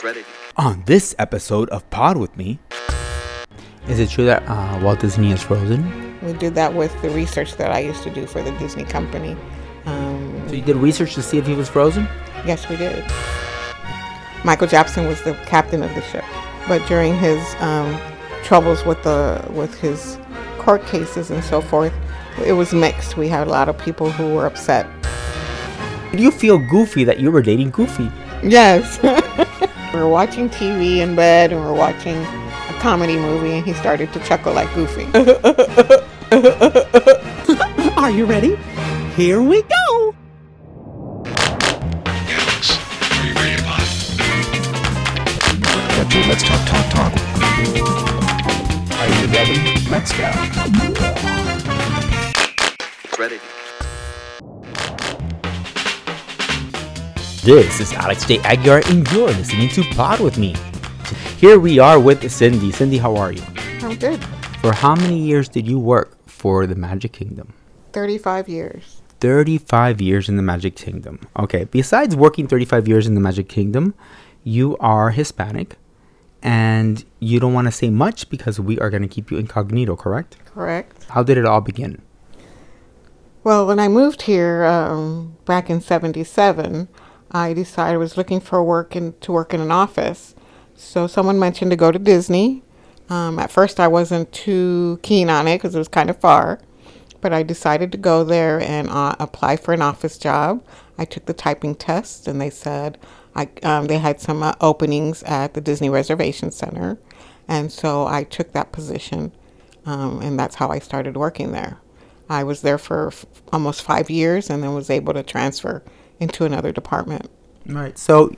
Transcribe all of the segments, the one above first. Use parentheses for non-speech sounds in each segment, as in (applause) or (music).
Reddit. On this episode of Pod with Me, is it true that uh, Walt Disney is frozen? We did that with the research that I used to do for the Disney company. Um, So you did research to see if he was frozen? yes, we did. Michael Jackson was the captain of the ship, but during his um, troubles with the with his court cases and so forth, it was mixed. We had a lot of people who were upset. Did you feel goofy that you were dating Goofy? Yes. (laughs) we were watching TV in bed and we were watching a comedy movie, and he started to chuckle like Goofy. (laughs) Are you ready? Here we go. Alex, are you ready to pod? Get let's talk, talk, talk. Are you ready? Let's go. Reddit. This is Alex J. Aguilar, and you're listening to Pod with Me. Here we are with Cindy. Cindy, how are you? I'm good. For how many years did you work for the Magic Kingdom? 35 years. 35 years in the Magic Kingdom. Okay, besides working 35 years in the Magic Kingdom, you are Hispanic and you don't want to say much because we are going to keep you incognito, correct? Correct. How did it all begin? Well, when I moved here um, back in '77, I decided I was looking for work in, to work in an office. So someone mentioned to go to Disney. Um, at first, I wasn't too keen on it because it was kind of far, but I decided to go there and uh, apply for an office job. I took the typing test, and they said I, um, they had some uh, openings at the Disney Reservation Center, and so I took that position, um, and that's how I started working there. I was there for f- almost five years and then was able to transfer into another department. All right. So,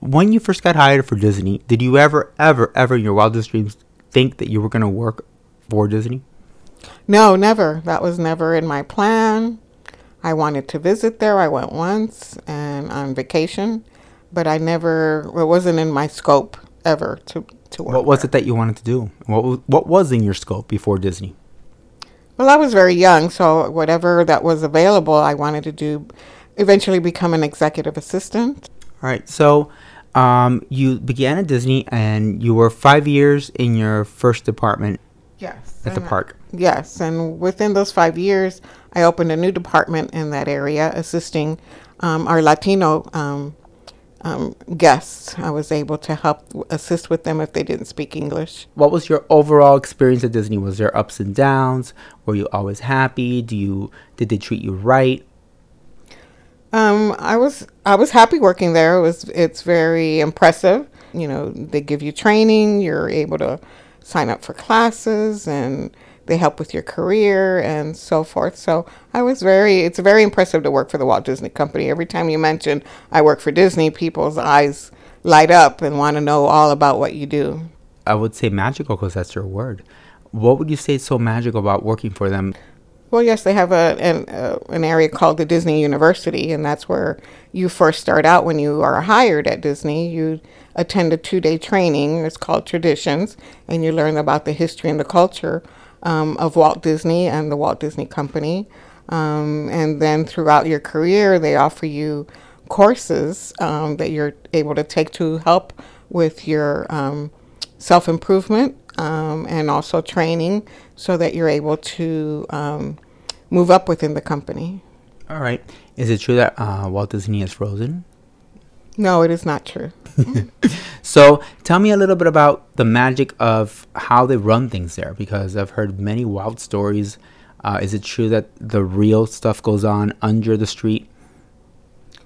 when you first got hired for Disney, did you ever, ever, ever in your wildest dreams think that you were going to work for Disney? No, never. That was never in my plan. I wanted to visit there. I went once and on vacation, but I never, it wasn't in my scope ever to, to work. What was there. it that you wanted to do? What was, what was in your scope before Disney? Well, I was very young, so whatever that was available, I wanted to do, eventually become an executive assistant. All right. So, um, you began at Disney and you were five years in your first department Yes. at the park. Yes, and within those five years, I opened a new department in that area, assisting um, our Latino um, um, guests. I was able to help assist with them if they didn't speak English. What was your overall experience at Disney? Was there ups and downs? Were you always happy? Do you did they treat you right? Um, I was I was happy working there. It was it's very impressive. You know, they give you training. You're able to sign up for classes, and they help with your career and so forth. So I was very. It's very impressive to work for the Walt Disney Company. Every time you mention I work for Disney, people's eyes light up and want to know all about what you do. I would say magical because that's your word. What would you say is so magical about working for them? Well, yes, they have a an, uh, an area called the Disney University, and that's where you first start out when you are hired at Disney. You attend a two day training. It's called Traditions, and you learn about the history and the culture um, of Walt Disney and the Walt Disney Company. Um, and then throughout your career, they offer you courses um, that you're able to take to help with your um, self improvement um, and also training so that you're able to um, move up within the company. All right. Is it true that uh, Walt Disney is frozen? No, it is not true. (laughs) So tell me a little bit about the magic of how they run things there because I've heard many wild stories. Uh, is it true that the real stuff goes on under the street?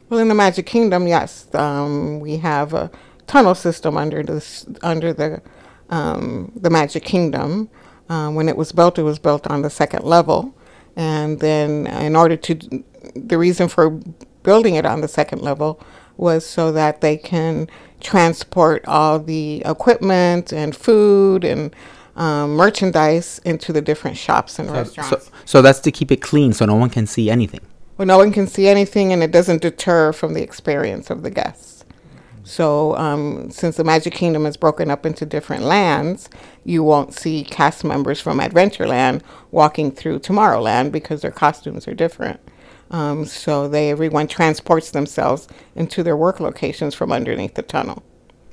Well, in the Magic Kingdom, yes, um, we have a tunnel system under the under the um, the Magic Kingdom. Um, when it was built, it was built on the second level, and then in order to, the reason for building it on the second level was so that they can transport all the equipment and food and um, merchandise into the different shops and restaurants. So, so that's to keep it clean so no one can see anything. Well, no one can see anything, and it doesn't deter from the experience of the guests. So, um, since the Magic Kingdom is broken up into different lands, you won't see cast members from Adventureland walking through Tomorrowland because their costumes are different. Um, so they everyone transports themselves into their work locations from underneath the tunnel.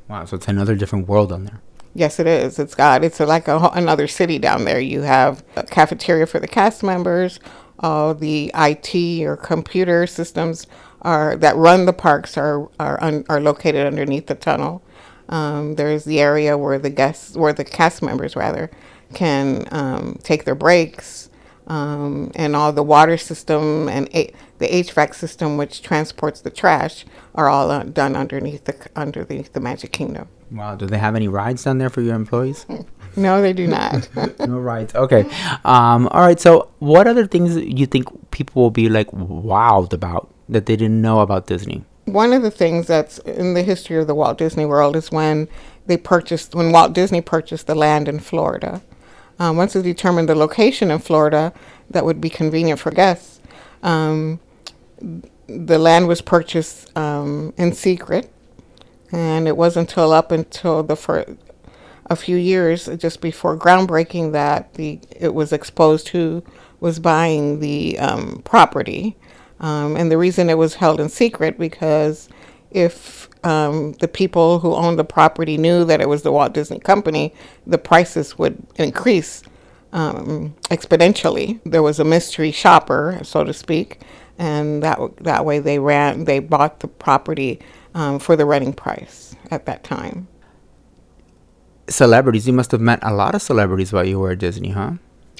Wow, so it's another different world on there. Yes, it is. It's got it's like a, another city down there. You have a cafeteria for the cast members. All the IT or computer systems are that run the parks are are un, are located underneath the tunnel. Um, there's the area where the guests, where the cast members rather, can um, take their breaks, um, and all the water system and a- the HVAC system, which transports the trash, are all uh, done underneath the underneath the Magic Kingdom. Wow, do they have any rides down there for your employees? (laughs) No, they do not. (laughs) no rides. Okay. Um, all right. So, what other things do you think people will be like wowed about that they didn't know about Disney? One of the things that's in the history of the Walt Disney World is when they purchased, when Walt Disney purchased the land in Florida. Um, once they determined the location in Florida that would be convenient for guests, um, the land was purchased um, in secret, and it wasn't until up until the fir- a few years just before groundbreaking that the it was exposed who was buying the um, property, um, and the reason it was held in secret because if um, the people who owned the property knew that it was the Walt Disney Company, the prices would increase um, exponentially. There was a mystery shopper, so to speak, and that that way they ran they bought the property um, for the running price at that time. Celebrities. You must have met a lot of celebrities while you were at Disney, huh?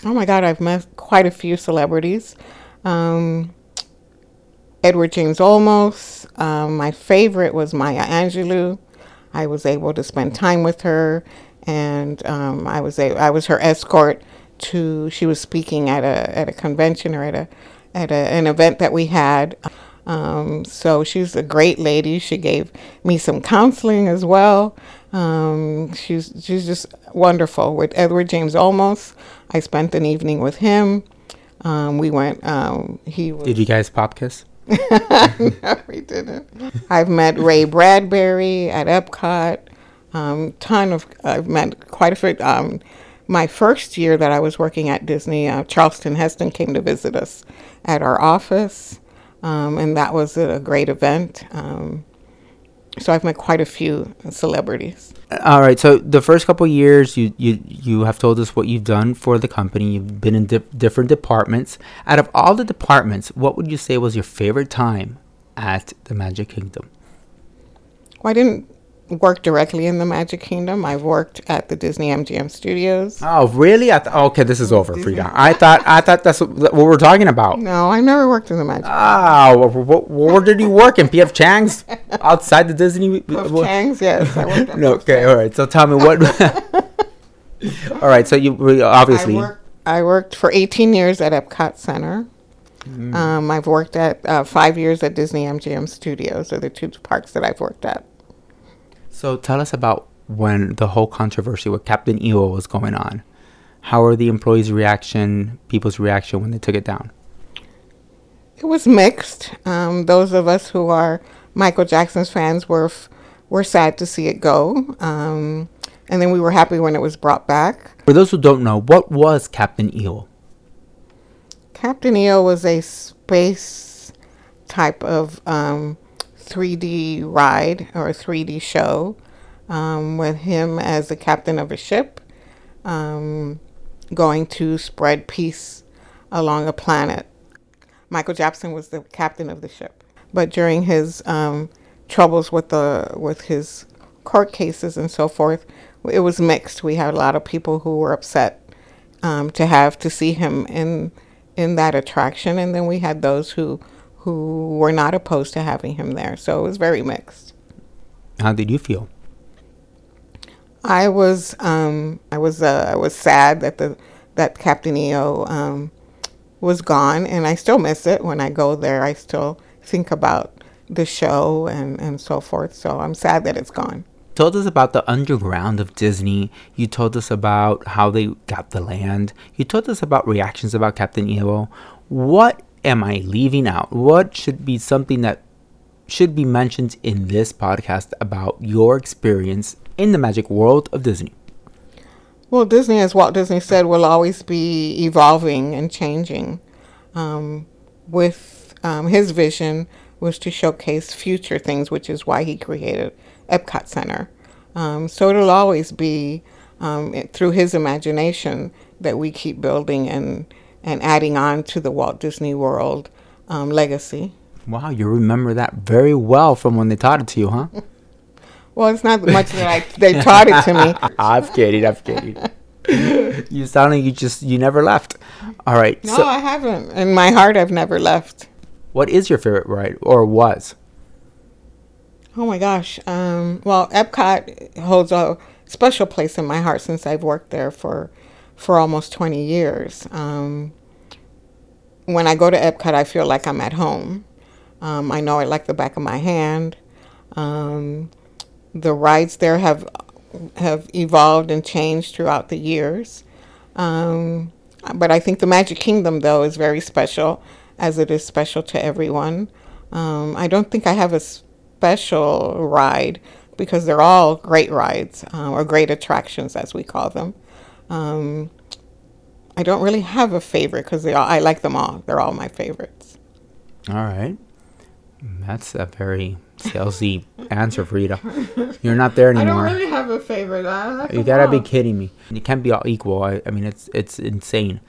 Oh my God, I've met quite a few celebrities. Um, Edward James Olmos. Um, my favorite was Maya Angelou. I was able to spend time with her, and um, I was a, I was her escort to. She was speaking at a at a convention or at a at a, an event that we had. Um, so she's a great lady. She gave me some counseling as well. Um, she's she's just wonderful. With Edward James Olmos, I spent an evening with him. Um, we went. Um, he was. Did you guys pop kiss? (laughs) no, we didn't. I've met Ray Bradbury at Epcot. Um, ton of I've met quite a few. Um, my first year that I was working at Disney, uh, Charlton Heston came to visit us at our office, um, and that was a great event. Um, so I've met quite a few celebrities. All right. So the first couple years, you you you have told us what you've done for the company. You've been in di- different departments. Out of all the departments, what would you say was your favorite time at the Magic Kingdom? Well, I didn't work directly in the Magic Kingdom. I've worked at the Disney MGM Studios. Oh, really? I th- okay, this is over, Frida. I thought I thought that's what, what we're talking about. No, I never worked in the Magic. Ah, wh- wh- where did you work in PF Chang's (laughs) outside the Disney? Wh- Chang's, yes. I worked (laughs) No, okay, Chang's. all right. So tell me what. (laughs) all right, so you obviously I worked, I worked for 18 years at Epcot Center. Mm. Um, I've worked at uh, five years at Disney MGM Studios. Are the two parks that I've worked at. So tell us about when the whole controversy with Captain EO was going on. How were the employees' reaction, people's reaction when they took it down? It was mixed. Um, those of us who are Michael Jackson's fans were f- were sad to see it go, um, and then we were happy when it was brought back. For those who don't know, what was Captain EO? Captain EO was a space type of um, 3D ride or a 3D show um, with him as the captain of a ship um, going to spread peace along a planet. Michael Jackson was the captain of the ship, but during his um, troubles with the with his court cases and so forth, it was mixed. We had a lot of people who were upset um, to have to see him in in that attraction, and then we had those who who were not opposed to having him there. So it was very mixed. How did you feel? I was um, I was uh, I was sad that the that Captain EO um, was gone, and I still miss it when I go there. I still think about the show and and so forth. So I'm sad that it's gone. told us about the underground of Disney. You told us about how they got the land. You told us about reactions about Captain EO. What am I leaving out? What should be something that should be mentioned in this podcast about your experience in the magic world of Disney? Well, Disney, as Walt Disney said, will always be evolving and changing. Um, with um, his vision was to showcase future things, which is why he created Epcot Center. Um, so it'll always be um, through his imagination that we keep building and, and adding on to the Walt Disney World um, legacy. Wow, you remember that very well from when they taught it to you, huh? (laughs) Well, it's not much that I, they taught it to me. I'm kidding. I'm kidding. you sound like you just you never left. All right. No, so, I haven't. In my heart, I've never left. what is your favorite ride or was? Oh my gosh. Um, well, Epcot holds a special place in my heart since I've worked there for for almost 20 years. Um, when I go to Epcot, I feel like I'm at home. Um, I know it like the back of my hand. Um, the rides there have have evolved and changed throughout the years. Um, but I think the Magic Kingdom, though, is very special, as it is special to everyone. Um, I don't think I have a special ride because they're all great rides uh, or great attractions, as we call them. Um, I don't really have a favorite because they all, I like them all. They're all my favorites. All right. That's a very salesy answer, Frida. You're not there anymore. (laughs) I don't really have a favorite. Like you gotta be kidding me. You can't be all equal. I, I mean, it's it's insane.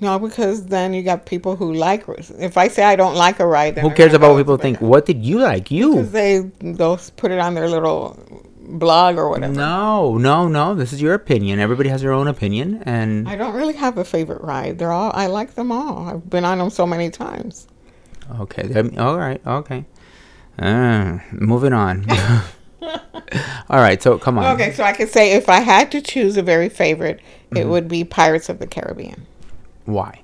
No, because then you got people who like. If I say I don't like a ride, Who cares about what people think? What did you like? You? Because they they'll put it on their little blog or whatever. No, no, no. This is your opinion. Everybody has their own opinion, and I don't really have a favorite ride. They're all I like them all. I've been on them so many times. okay, all right, okay. Uh, moving on. (laughs) (laughs) all right, so come on. Okay, so I could say if I had to choose a very favorite, it Mm-hmm. would be Pirates of the Caribbean. Why?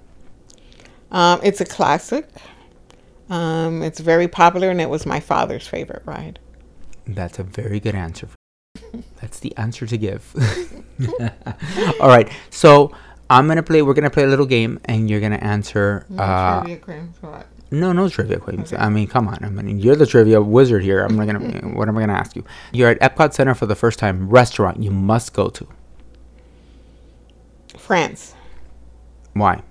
Um, it's a classic. Um, it's very popular, and it was my father's favorite ride. That's a very good answer. That's the answer to give. (laughs) all right, so I'm gonna play. We're gonna play a little game, and you're gonna answer. Uh, Trivia what? No, no trivia questions. I mean, come on. I mean, you're the trivia wizard here. I'm not gonna. (laughs) what am I gonna ask you? You're at Epcot Center for the first time. Restaurant you must go to. France. Why?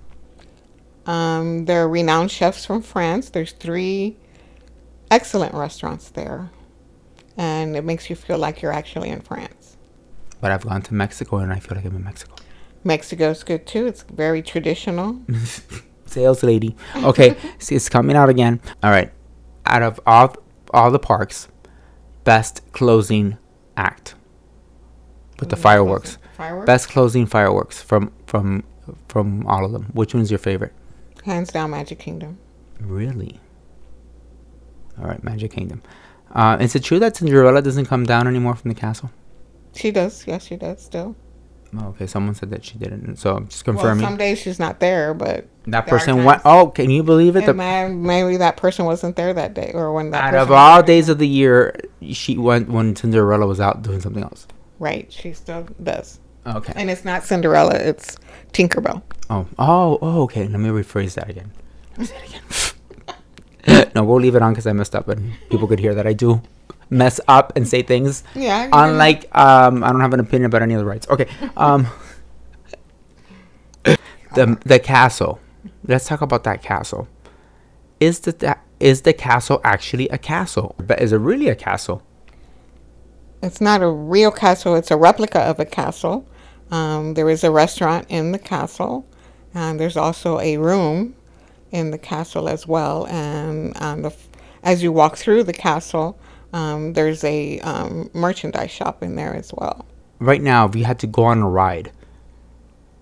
Um, there are renowned chefs from France. There's three excellent restaurants there, and it makes you feel like you're actually in France. But I've gone to Mexico and I feel like I'm in Mexico. Mexico's good too. It's very traditional. (laughs) Sales lady. Okay, (laughs) see, it's coming out again. All right. Out of all all the parks, best closing act with the fireworks. Fireworks. Best closing fireworks from from from all of them. Which one's your favorite? Hands down, Magic Kingdom. Really? All right, Magic Kingdom. Uh, is it true that Cinderella doesn't come down anymore from the castle? She does. Yes, she does still. Oh, okay, someone said that she didn't. So I'm just Well, confirming some days she's not there, but that there person went. Oh, can you believe it? The, ma- maybe that person wasn't there that day, or when that. out of all there. days of the year, she went when Cinderella was out doing something else. right? She still does, Okay. and it's not Cinderella; it's Tinkerbell. Oh, oh, oh, okay. Let me rephrase that again. Let me say it again. (laughs) no, we'll leave it on because I messed up, and people could hear that I do mess up and say things. Yeah, Unlike, um, I don't have an opinion about any of the rights. Okay. Um, the the castle. Let's talk about that castle. Is the that is the castle actually a castle? But is it really a castle? It's not a real castle, it's a replica of a castle. Um, there is a restaurant in the castle, and there's also a room in the castle as well. And on the, as you walk through the castle, um, there's a um, merchandise shop in there as well. Right now, if you had to go on a ride,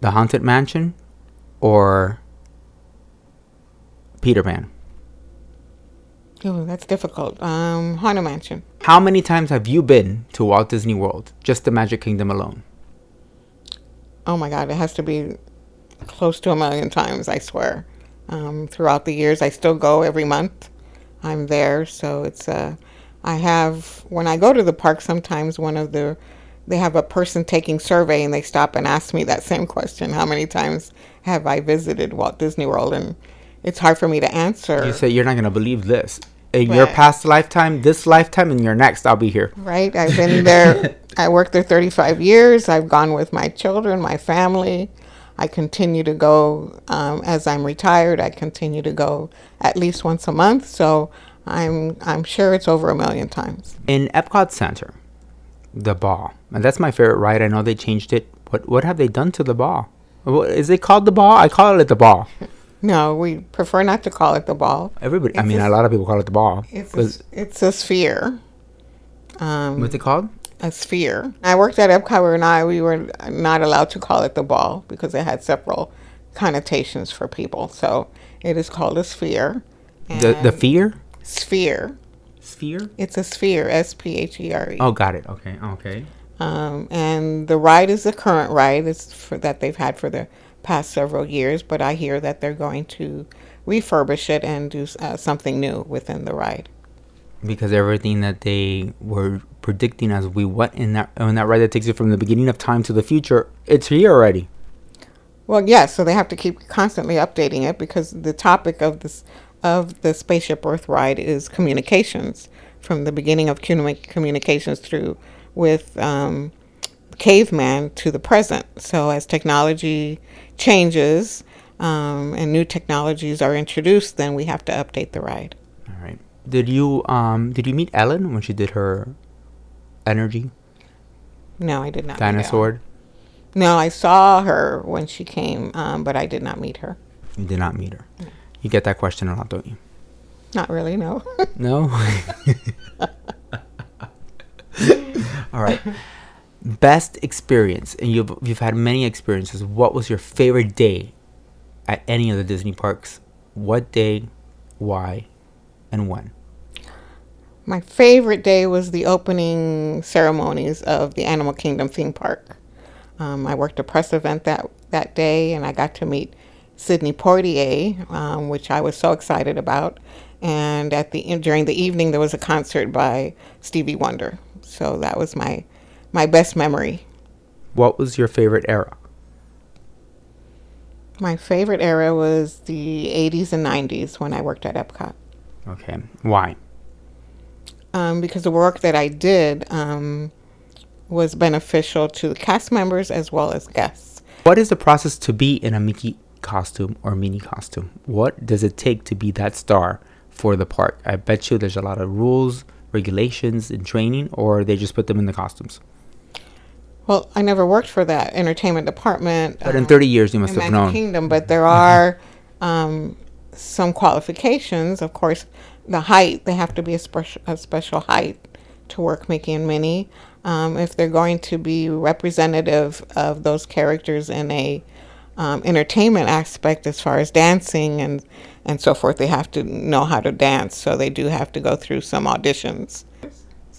the Haunted Mansion or Peter Pan. Ooh, that's difficult. Um, Haunted Mansion. How many times have you been to Walt Disney World? Just the Magic Kingdom alone. Oh my God, it has to be close to a million times, I swear. Um, throughout the years, I still go every month. I'm there, so it's uh, I have when I go to the park. Sometimes one of the they have a person taking survey, and they stop and ask me that same question: How many times have I visited Walt Disney World? And it's hard for me to answer. You say you're not gonna believe this. In your past lifetime, this lifetime, and your next, I'll be here. right? I've been there. (laughs) I worked there 35 years. I've gone with my children, my family. I continue to go um, as I'm retired. I continue to go at least once a month. So I'm I'm sure it's over a million times. In Epcot Center, The ball. And that's my favorite ride. I know they changed it. What what have they done to the ball? Is it called the ball? I call it the ball. (laughs) No, we prefer not to call it the ball. Everybody. I mean, a- a lot of people call it the ball. It's a, it's a sphere. Um, what's it called? A sphere. I worked at Epcot and I we were not allowed to call it the ball because it had several connotations for people. So it is called a sphere. The the fear sphere. sphere. It's a sphere. S P H E R E. Oh, got it. Okay. Okay. Um, and the ride is the current ride. It's for that they've had for the past several years. But I hear that they're going to refurbish it and do uh, something new within the ride. Because everything that they were predicting as we went in that in that ride that takes you from the beginning of time to the future, it's here already. Well, yes. So they have to keep constantly updating it because the topic of this of the spaceship Earth ride is communications from the beginning of communi- communications through with um, caveman to the present. So as technology changes um, and new technologies are introduced, then we have to update the ride. All right. Did you um did you meet Ellen when she did her energy No, I did not. dinosaur? No, I saw her when she came, um, but I did not meet her. You did not meet her. You get that question a lot, don't you? Not really, no. (laughs) No. (laughs) All right. Best experience, and you've you've had many experiences. What was your favorite day at any of the Disney parks? What day, why, and when? My favorite day was the opening ceremonies of the Animal Kingdom theme park. Um, I worked a press event that, that day and I got to meet Sidney Poitier, um, which I was so excited about. And at the during the evening, there was a concert by Stevie Wonder. So that was my my best memory. What was your favorite era? My favorite era was the 80s and 90s when I worked at Epcot. Okay, why? um, because the work that I did um, was beneficial to the cast members as well as guests. What is the process to be in a Mickey costume or Minnie costume? What does it take to be that star for the park? I bet you there's a lot of rules, regulations, and training, or they just put them in the costumes. Well, I never worked for that entertainment department. But in um, 30 years, you must in have Magic known. Kingdom, but (laughs) there are um, some qualifications. Of course, the height they have to be a special a special height to work Mickey and Minnie. Um, if they're going to be representative of those characters in a um, entertainment aspect, as far as dancing and and so forth, they have to know how to dance. So they do have to go through some auditions.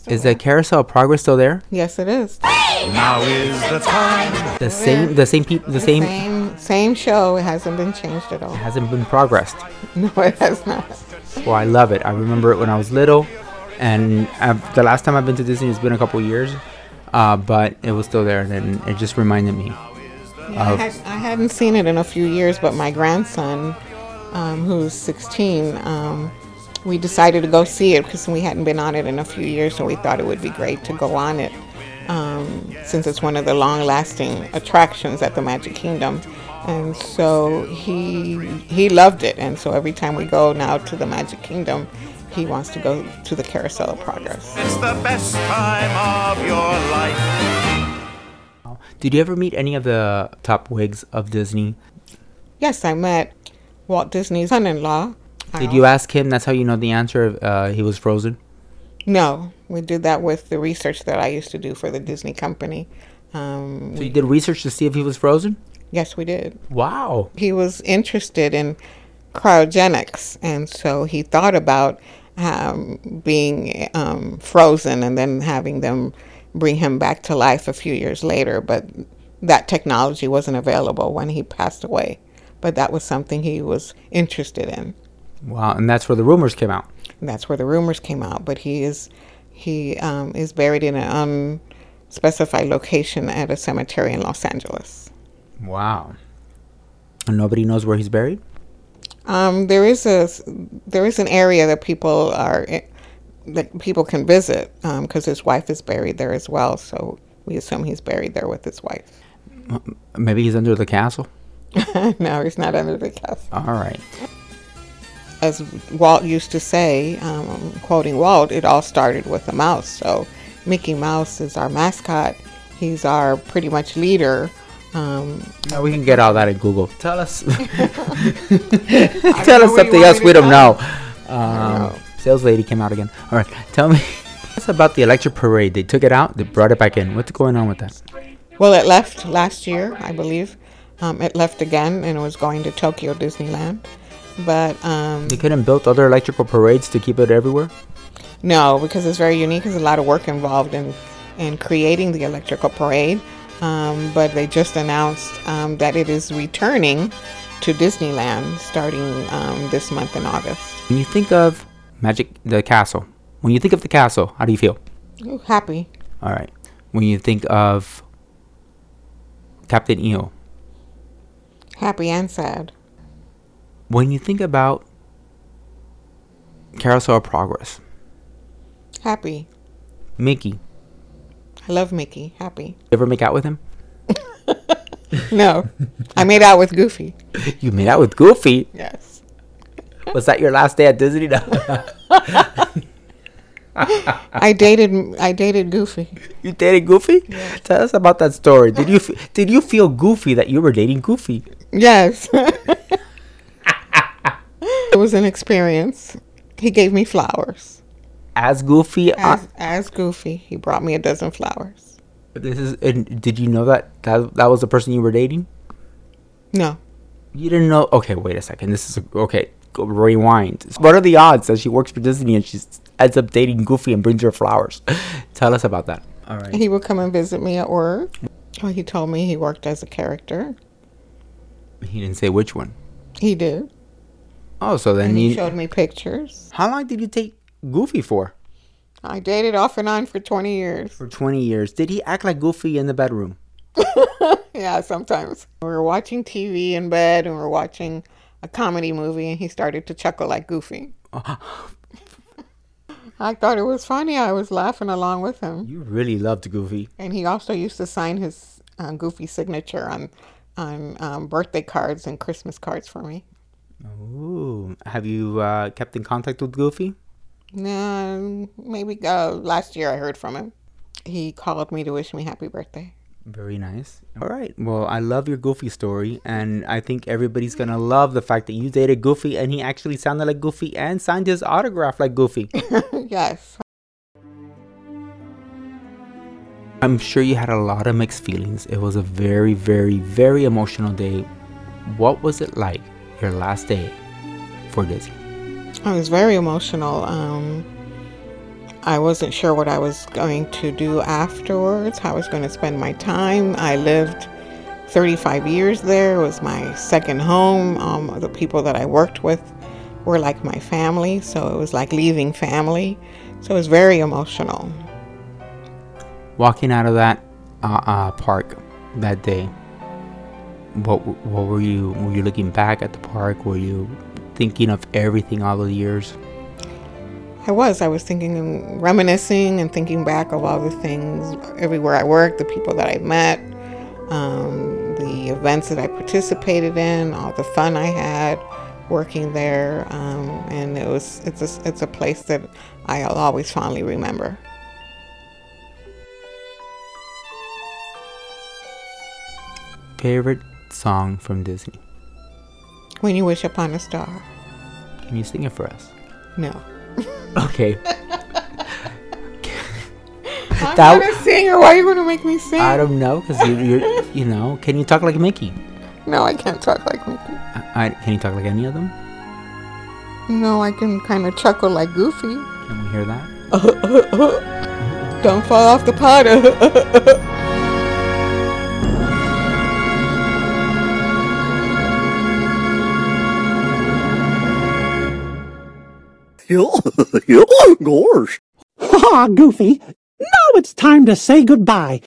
Is the Carousel of Progress still there? Yes, it is. Now is the time. The same, the same people, the same, Same same show. It hasn't been changed at all. It hasn't been progressed. (laughs) No, it has not. Well, I love it. I remember it when I was little, and uh, the last time I've been to Disney it's been a couple years, uh, but it was still there, and then it just reminded me. Yeah, I, Of- had, I hadn't seen it in a few years, but my grandson, um, who's 16, um, we decided to go see it because we hadn't been on it in a few years, so we thought it would be great to go on it um, since it's one of the long-lasting attractions at the Magic Kingdom. And so he he loved it, and so every time we go now to the Magic Kingdom, he wants to go to the Carousel of Progress. It's the best time of your life. Did you ever meet any of the top wigs of Disney? Yes, I met Walt Disney's son-in-law. I Did you ask him? That's how you know the answer. Uh, he was frozen. No, we did that with the research that I used to do for the Disney company. Um, So you did research to see if he was frozen. Yes, we did. Wow. He was interested in cryogenics, and so he thought about um, being um, frozen and then having them bring him back to life a few years later. But that technology wasn't available when he passed away. But that was something he was interested in. Wow. And that's where the rumors came out. And that's where the rumors came out. But he is he um, is buried in an unspecified location at a cemetery in Los Angeles. Wow. And nobody knows where he's buried. Um, there is a there is an area that people are that people can visit because his wife is buried there as well. So we assume he's buried there with his wife. Maybe he's under the castle. (laughs) no, he's not under the castle. All right. As Walt used to say, um, quoting Walt, it all started with a mouse. So Mickey Mouse is our mascot. He's our pretty much leader. Um, No, we can get all that at Google. Tell us. (laughs) (laughs) Tell us something else we don't know. Um, know. sales lady came out again. All right, tell me. (laughs) What's about the electric parade? They took it out. They brought it back in. What's going on with that? well, it left last year, I believe. Um, it left again and it was going to Tokyo Disneyland. But um, They couldn't build other electrical parades to keep it everywhere. No, because it's very unique. There's a lot of work involved in in creating the electrical parade. Um, but they just announced um, that it is returning to Disneyland starting um, this month in August. When you think of Magic, the castle. When you think of the castle, how do you feel? Ooh, happy, All right. When you think of Captain EO. happy and sad. When you think about Carousel of Progress, Happy. Mickey. I love Mickey. Happy. You ever make out with him? (laughs) No, I made out with Goofy. You made out with Goofy. Yes. Was that your last day at Disney? No. (laughs) I dated I dated Goofy. you dated Goofy? Yeah. Tell us about that story. Did you did you feel goofy that you were dating Goofy? Yes. (laughs) it was an experience. He gave me flowers. As Goofy, uh, As, as Goofy, he brought me a dozen flowers. this is. And did you know that, that that was the person you were dating? No. You didn't know. Okay, wait a second. This is a, okay. Go rewind. What are the odds that she works for Disney and she ends up dating Goofy and brings her flowers? (laughs) Tell us about that. All right. He would come and visit me at work. Well, he told me he worked as a character. He didn't say which one. He did. Oh, so then And he you. showed me pictures. How long did you take Goofy for? I dated off and on for 20 years. For twenty years. Did he act like Goofy in the bedroom? (laughs) Yeah, sometimes. We were watching TV in bed and we were watching a comedy movie and he started to chuckle like Goofy. (laughs) I thought it was funny. I was laughing along with him. You really loved Goofy. And he also used to sign his uh, Goofy signature on on um, birthday cards and Christmas cards for me. Ooh. Have you uh, kept in contact with Goofy? No, maybe uh, last year I heard from him. He called me to wish me happy birthday. Very nice. All right. Well, I love your Goofy story, and I think everybody's gonna love the fact that you dated Goofy, and he actually sounded like Goofy and signed his autograph like Goofy. (laughs) yes. I'm sure you had a lot of mixed feelings. It was a very, very, very emotional day. What was it like your last day for Disney? I was very emotional. Um, I wasn't sure what I was going to do afterwards, how I was going to spend my time. I lived 35 years there. It was my second home. Um, the people that I worked with were like my family, so it was like leaving family. So it was very emotional. Walking out of that uh, uh, park that day, what what were you? Were you looking back at the park? Were you thinking of everything all the years? I was. I was thinking and reminiscing and thinking back of all the things everywhere I worked, the people that I met, um, the events that I participated in, all the fun I had working there, um, and it was it's a, it's a place that I'll always fondly remember. Favorite song from Disney? When you wish upon a star. Can you sing it for us? No. Okay. (laughs) (laughs) I'm That- not a singer. Why are you going to make me sing? I don't know, cause you, you're, you know, can you talk like Mickey? no, I can't talk like Mickey. I, I, can you talk like any of them? No, I can kind of chuckle like Goofy. Can we hear that? (laughs) Don't fall off the pot. Gosh. (laughs) Ha, ha Goofy. Now it's time to say goodbye.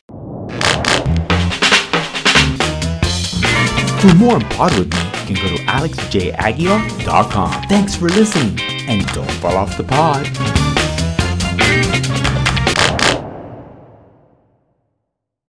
For more on Pod with me, you can go to alexjaguilar.com. Thanks for listening, and don't fall off the pod.